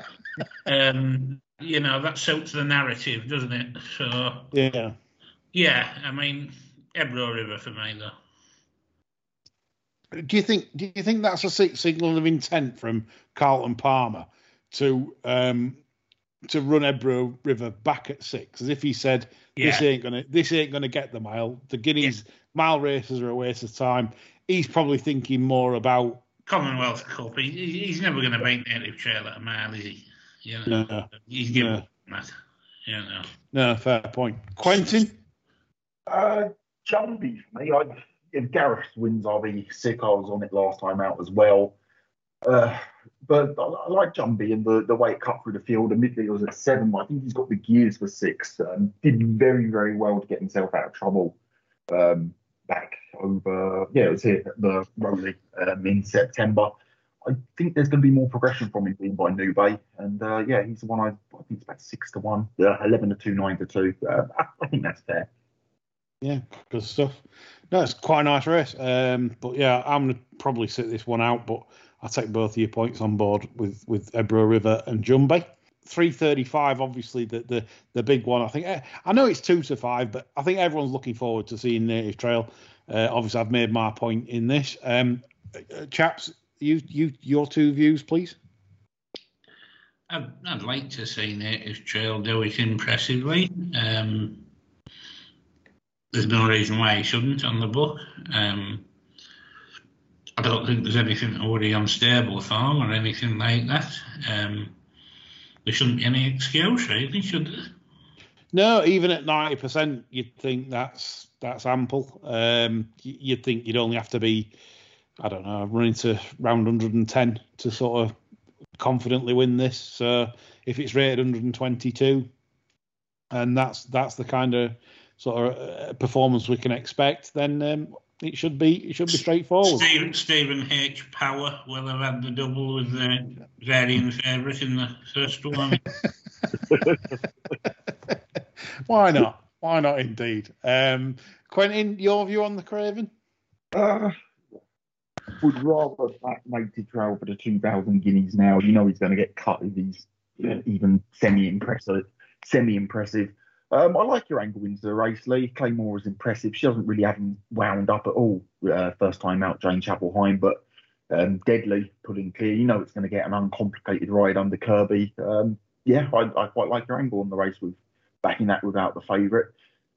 Speaker 2: um, you know that suits the narrative, doesn't it? So
Speaker 1: yeah,
Speaker 2: yeah. I mean, Ebro River for me though
Speaker 1: do you think do you think that's a signal of intent from Carlton Palmer to um, to run Ebro River back at six, as if he said yeah. this ain't gonna this ain't gonna get the mile. The Guineas yeah. mile races are a waste of time. He's probably thinking more about
Speaker 2: Commonwealth Cup. He, he's never going to make native trail at a mile, is he? You know, no, he's given no. that. You know.
Speaker 1: No, fair point. Quentin.
Speaker 3: Uh, Jumby for me. I if Garrus wins, I'll be sick. I was on it last time out as well. Uh, but I, I like Jumby and the, the way it cut through the field. Admittedly, it was at seven. I think he's got the gears for six. Um, did very, very well to get himself out of trouble um, back over, yeah, it was here at the Rowley um, in September. I think there's going to be more progression from him being by New Bay. And uh, yeah, he's the one I, I think it's about six to one, uh, 11 to two, nine to two. Uh, I think that's fair.
Speaker 1: Yeah, good stuff. No, it's quite a nice race. Um, but yeah, I'm going to probably sit this one out, but I'll take both of your points on board with, with Ebro River and Jumby. 335, obviously the, the the big one. I think eh, I know it's two to five, but I think everyone's looking forward to seeing Native Trail. Uh, obviously, I've made my point in this. Um, uh, chaps, you you your two views, please.
Speaker 2: I'd, I'd like to see Native Trail do it impressively. Um, there's no reason why he shouldn't on the book. Um, I don't think there's anything already worry on stable form or anything like that. Um, there shouldn't be any excuse, really, should there?
Speaker 1: No, even at ninety percent, you'd think that's that's ample. Um, you'd think you'd only have to be, I don't know, running to round 110 to sort of confidently win this. So if it's rated 122, and that's that's the kind of sort of uh, performance we can expect, then um, it should be it should be straightforward.
Speaker 2: Stephen, Stephen H. Power will have had the double with the Varian favourite in the first one.
Speaker 1: Why not? Why not? Indeed. Um, Quentin, your view on the Craven?
Speaker 3: Uh, would rather back Trail for the 2,000 guineas now. You know he's going to get cut if he's even semi impressive. Semi impressive. Um, I like your angle into the race, Lee. Claymore is impressive. She doesn't really have him wound up at all uh, first time out, Jane Chapple-Hyam, but um, deadly, pulling clear. You know it's going to get an uncomplicated ride under Kirby. Um, yeah, I, I, quite like your angle on the race with backing that without the favourite.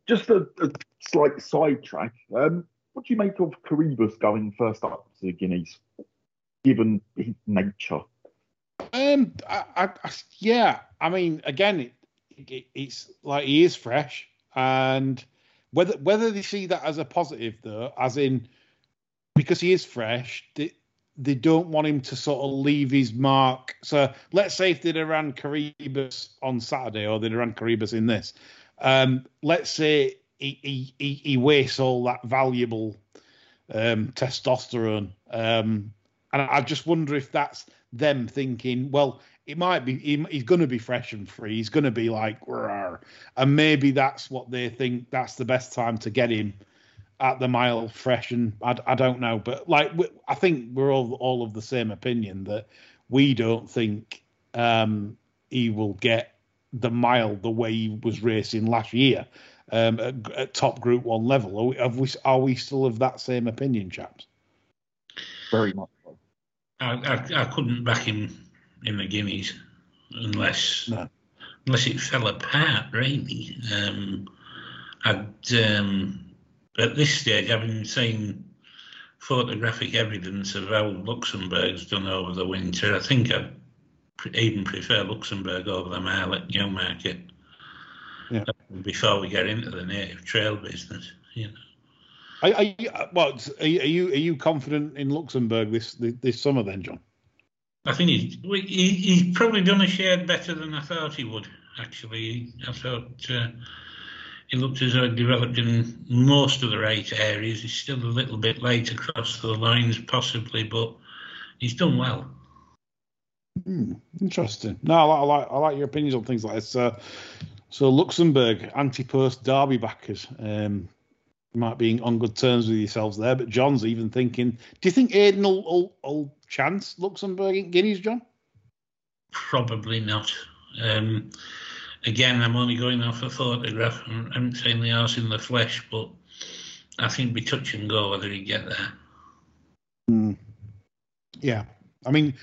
Speaker 3: Just a, a slight sidetrack. Um, what do you make of Coroebus going first up to the Guineas, given his nature?
Speaker 1: Um, I, I, yeah, I mean, again, it, it, it's like he is fresh, and whether whether they see that as a positive though, as in because he is fresh, they, they don't want him to sort of leave his mark. So let's say if they'd have ran Coroebus on Saturday or they'd have ran Coroebus in this, um, let's say he, he, he, wastes all that valuable um, testosterone. Um, and I just wonder if that's them thinking, well, it might be he, he's going to be fresh and free. He's going to be like, Rawr. and maybe that's what they think. That's the best time to get him at the mile fresh. And I, I don't know, but like I think we're all all of the same opinion that we don't think um, he will get the mile the way he was racing last year um, at, at, top Group One level. Are we, are we, are we still of that same opinion, chaps?
Speaker 3: Very much.
Speaker 2: I, I, I couldn't back him in the Guineas unless no. unless it fell apart really. Um, I'd um, at this stage, having seen photographic evidence of how Luxembourg's done over the winter, I think I'd even prefer Luxembourg over the mile at Newmarket. Yeah. Before we get into the native trail business, you know.
Speaker 1: Are, are you, well, are you are you confident in Luxembourg this this summer then, John?
Speaker 2: I think he's he, he's probably done a shade better than I thought he would. Actually, I thought uh, he looked as though he developed in most of the right areas. He's still a little bit late across the lines, possibly, but he's done well.
Speaker 1: Hmm, interesting. No, I like, I like, I like your opinions on things like this. Uh, so Luxembourg anti-post derby backers. Um, might be on good terms with yourselves there, but John's even thinking. Do you think Aidan will, will, will chance Luxembourg in Guineas, John?
Speaker 2: Probably not. Um, again, I'm only going off a photograph. I haven't seen the horse in the flesh, but I think be touch and go whether he get there.
Speaker 1: Mm. Yeah, I mean,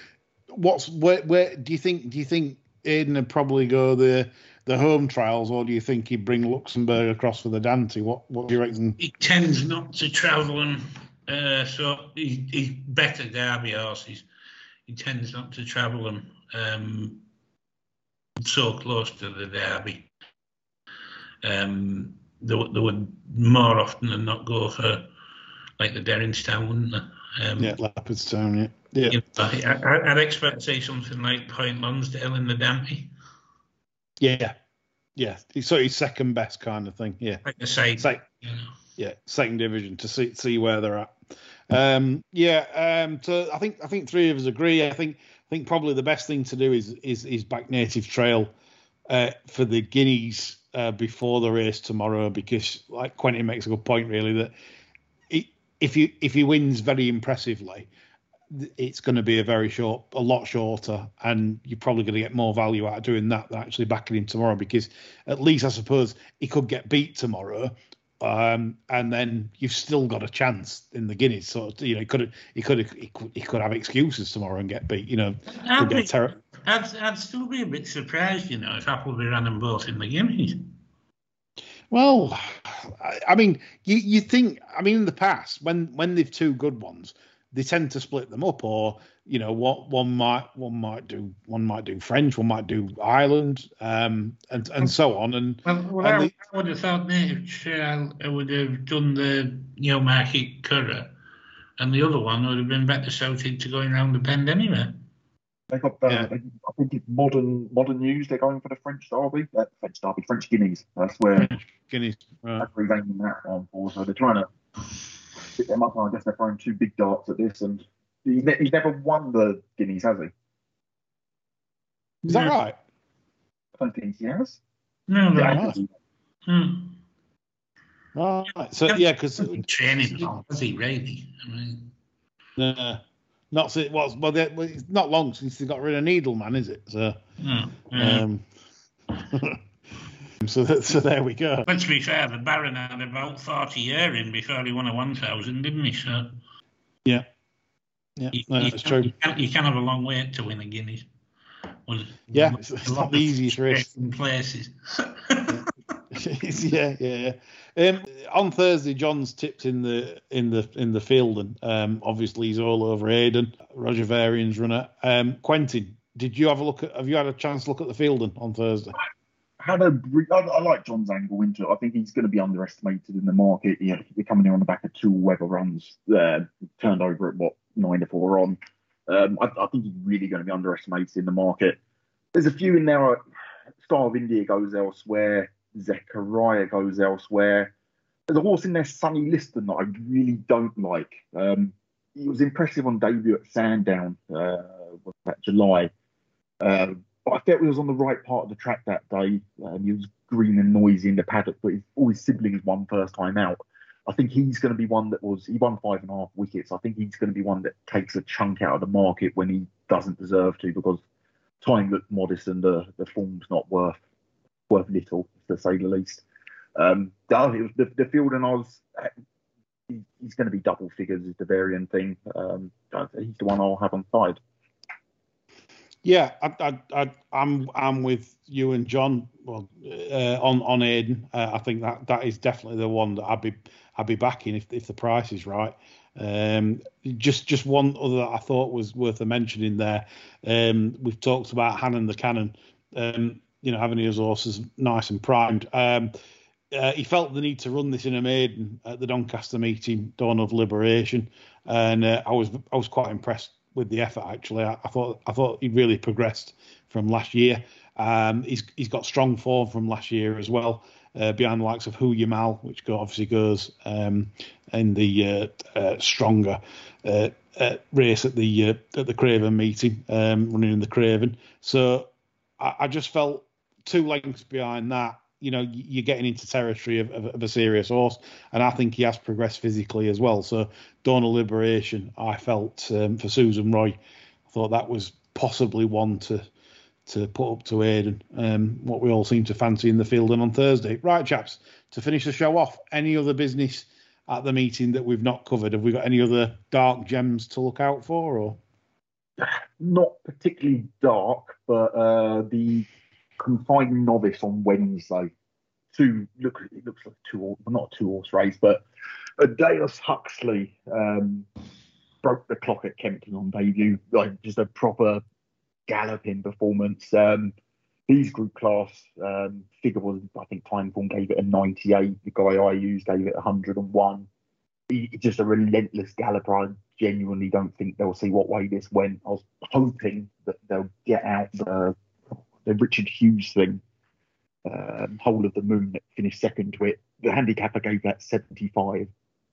Speaker 1: what's where? Where do you think? Do you think Aidan would probably go the the home trials, or do you think he'd bring Luxembourg across for the Dante? What What do you reckon?
Speaker 2: He tends not to travel and uh, so he, he's better Derby horses. He tends not to travel them um, so close to the Derby. Um, they, they would more often than not go for like the Derrinstown, wouldn't
Speaker 1: they? Um, yeah, Leopardstown, yeah. yeah.
Speaker 2: I, would expect to see something like Point Lonsdale in the Dante.
Speaker 1: Yeah, yeah. So he's second best kind of thing. Yeah,
Speaker 2: like I say,
Speaker 1: like, you know. yeah, second division to see see where they're at. Um, yeah, um, so I think I think three of us agree. I think I think probably the best thing to do is is is back native trail uh, for the guineas uh, before the race tomorrow because like Quentin makes a good point really that if you if he wins very impressively, it's going to be a very short, a lot shorter, and you're probably going to get more value out of doing that than actually backing him tomorrow because at least I suppose he could get beat tomorrow. Um, and then you've still got a chance in the Guineas. So you know, he could he could he could, he could have excuses tomorrow and get beat. You know,
Speaker 2: I'd, be, ter- I'd, I'd still be a bit surprised, you know, if Appleby ran them both in the Guineas.
Speaker 1: Well, I mean, you you think I mean in the past when when they've two good ones, they tend to split them up, or you know what one might one might do one might do French, one might do Ireland, um, and and so on. And
Speaker 2: well, well and I, they, I, would have thought Native I would have done the Newmarket Curragh, and the other one would have been better suited to going around the bend anyway.
Speaker 3: They got the, yeah. I think it's modern modern news. They're going for the French Derby, uh, French Derby, French Guineas. That's where
Speaker 1: Guineas.
Speaker 3: Right. That's revamping that one for. So they're trying to pick them up. I guess they're throwing two big darts at this, and he's, ne- he's never won the Guineas, has he?
Speaker 1: Is that right?
Speaker 3: I don't think he has.
Speaker 2: No, no. Yeah,
Speaker 1: hmm. Right. So yeah, because
Speaker 2: training, has he really? I mean,
Speaker 1: yeah. Not since well, well, it's not long since they got rid of Needleman, is it? So,
Speaker 2: mm, Um,
Speaker 1: so, so there we go.
Speaker 2: Let's be fair, the Baron had about forty year in before he won a one thousand, didn't he? So,
Speaker 1: yeah, yeah, you, no, that's true.
Speaker 2: You can, you can, have a long wait to win a Guineas.
Speaker 1: Well, yeah, it's, it's not the easiest race
Speaker 2: in places.
Speaker 1: yeah, yeah, yeah. Um, on Thursday, John's tipped in the in the in the field, and um, obviously he's all over Eydon, Roger Varian's runner. Um, Quentin, did you have a look at? Have you had a chance to look at the Feilden on Thursday?
Speaker 3: Had a. I, I like John's angle into it. I think he's going to be underestimated in the market. You know, you're coming in on the back of two weather runs, uh, turned over at what nine to four on. Um, I, I, think he's really going to be underestimated in the market. There's a few in there. Star of India goes elsewhere. Zechariah goes elsewhere. There's a horse in there, Sonny Liston, that I really don't like. Um, he was impressive on debut at Sandown, uh, that July. But I felt he was on the right part of the track that day. Um, he was green and noisy in the paddock, but all his siblings won first time out. I think he's going to be one that was he won five and a half wickets. I think he's going to be one that takes a chunk out of the market when he doesn't deserve to because time looked modest and the the form's not worth worth little to say the least. Um, was the, the field, and I was he, he's going to be double figures is the Varian thing. Um, he's the one I'll have on side.
Speaker 1: Yeah, I, I, I, I'm I'm with you and John. Well, uh, on on Eydon, uh, I think that that is definitely the one that I'd be I'd be backing if if the price is right. Um, just just one other that I thought was worth a mentioning there. Um, we've talked about Hannon the Cannon. Um, you know, having his horses nice and primed. Um, uh, he felt the need to run this in a maiden at the Doncaster meeting, Dawn of Liberation, and uh, I was I was quite impressed with the effort. Actually, I, I thought I thought he really progressed from last year. Um, he's he's got strong form from last year as well, uh, behind the likes of Hoo Ya Mal, which go, obviously goes um, in the uh, uh, stronger uh, uh, race at the at the Craven meeting, um, running in the Craven. So I, I just felt two lengths behind that, you know, you're getting into territory of, of, of, a serious horse. And I think he has progressed physically as well. So, of Liberation, I felt um, for Susan Roy, I thought that was possibly one to to put up to Eydon, um, what we all seem to fancy in the field and on Thursday. Right, chaps, to finish the show off, any other business at the meeting that we've not covered? Have we got any other dark gems to look out for? or
Speaker 3: Not particularly dark, but uh, the confined novice on Wednesday. Two look, it looks like two, well, not two horse race, but Aldous Huxley um, broke the clock at Kempton on debut, like just a proper galloping performance. Um, his group class um, figure was, I think, Timeform gave it a 98. The guy I used gave it 101. he's just a relentless galloper. I genuinely don't think they'll see what way this went. I was hoping that they'll get out the the Richard Hughes thing, um, Whole of the Moon that finished second to it. The handicapper gave that 75.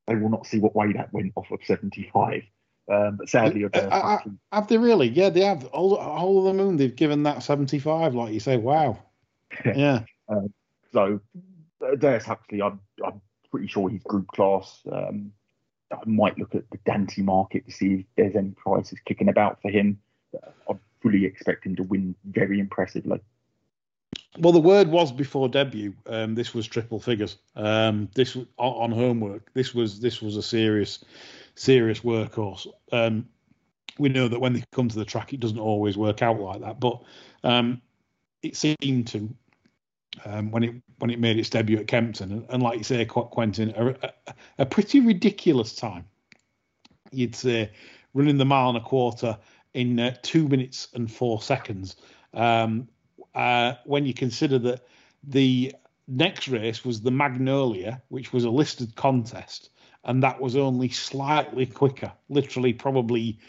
Speaker 3: They will not see what way that went off of 75. Um, but sadly, uh,
Speaker 1: uh, have they really? Yeah, they have. Whole, Whole of the Moon, they've given that 75. Like you say, wow. yeah.
Speaker 3: Um, so, uh, Aldous Huxley, I'm, I'm pretty sure he's group class. Um, I might look at the Dante market to see if there's any prices kicking about for him. I fully expect him to win very impressively.
Speaker 1: Well, the word was before debut. Um, this was triple figures. Um, this on homework. This was this was a serious, serious workhorse. Um, we know that when they come to the track, it doesn't always work out like that, but um, it seemed to um, when it when it made its debut at Kempton, and, and like you say, Quentin, a, a, a, pretty ridiculous time. You'd say running the mile and a quarter in uh, two minutes and four seconds. Um, uh, when you consider that the next race was the Magnolia, which was a listed contest, and that was only slightly quicker, literally probably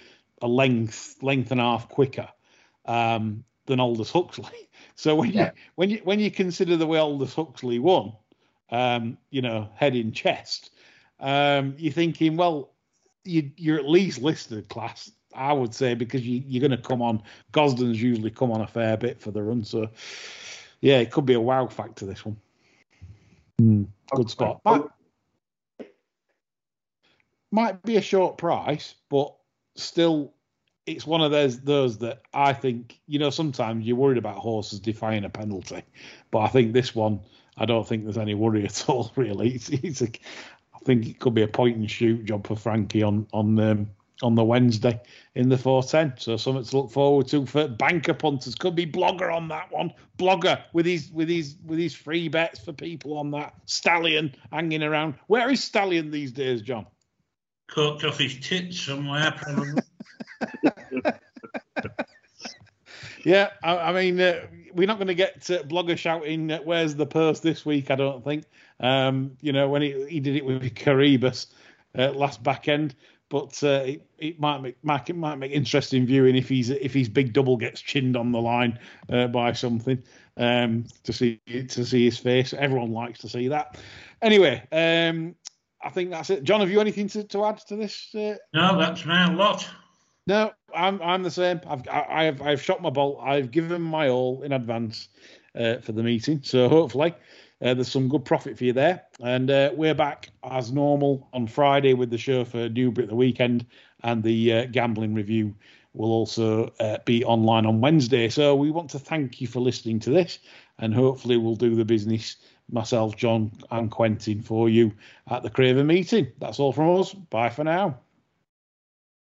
Speaker 1: a length length and a half quicker um, than Aldous Huxley. So when yeah. you when you when you consider the way Aldous Huxley won, um, you know, head in chest, um, you're thinking, well, you, you're at least listed class, I would say, because you, you're going to come on. Gosden's usually come on a fair bit for the run, so yeah, it could be a wow factor this one. Mm, good spot. Might, might be a short price, but still it's one of those those that I think you know sometimes you're worried about horses defying a penalty, but I think this one I don't think there's any worry at all really. It's, it's a, I think it could be a point and shoot job for Frankie on on um, on the Wednesday in the 410. So something to look forward to for banker punters. Could be blogger on that one. Blogger with his with his with his free bets for people on that. Stallion hanging around. Where is Stallion these days, John?
Speaker 2: Cooked off his tits somewhere, probably.
Speaker 1: yeah, I, I mean, uh, we're not going to get to Blogger shouting, uh, "Where's the purse?" this week. I don't think. Um, you know, when he, he did it with Coroebus uh, last back end, but uh, it, it, might make, make it might make interesting viewing if he's if his big double gets chinned on the line uh, by something um, to see to see his face. Everyone likes to see that. Anyway, um, I think that's it. John, have you anything to, to add to this?
Speaker 2: Uh? No, that's my lot.
Speaker 1: No, I'm I'm the same. I've I, have I've shot my bolt. I've given my all in advance uh, for the meeting. So hopefully uh, there's some good profit for you there. And uh, we're back as normal on Friday with the show for Newbury at the weekend, and the uh, gambling review will also uh, be online on Wednesday. So we want to thank you for listening to this, and hopefully we'll do the business myself, John, and Quentin for you at the Craven meeting. That's all from us. Bye for now.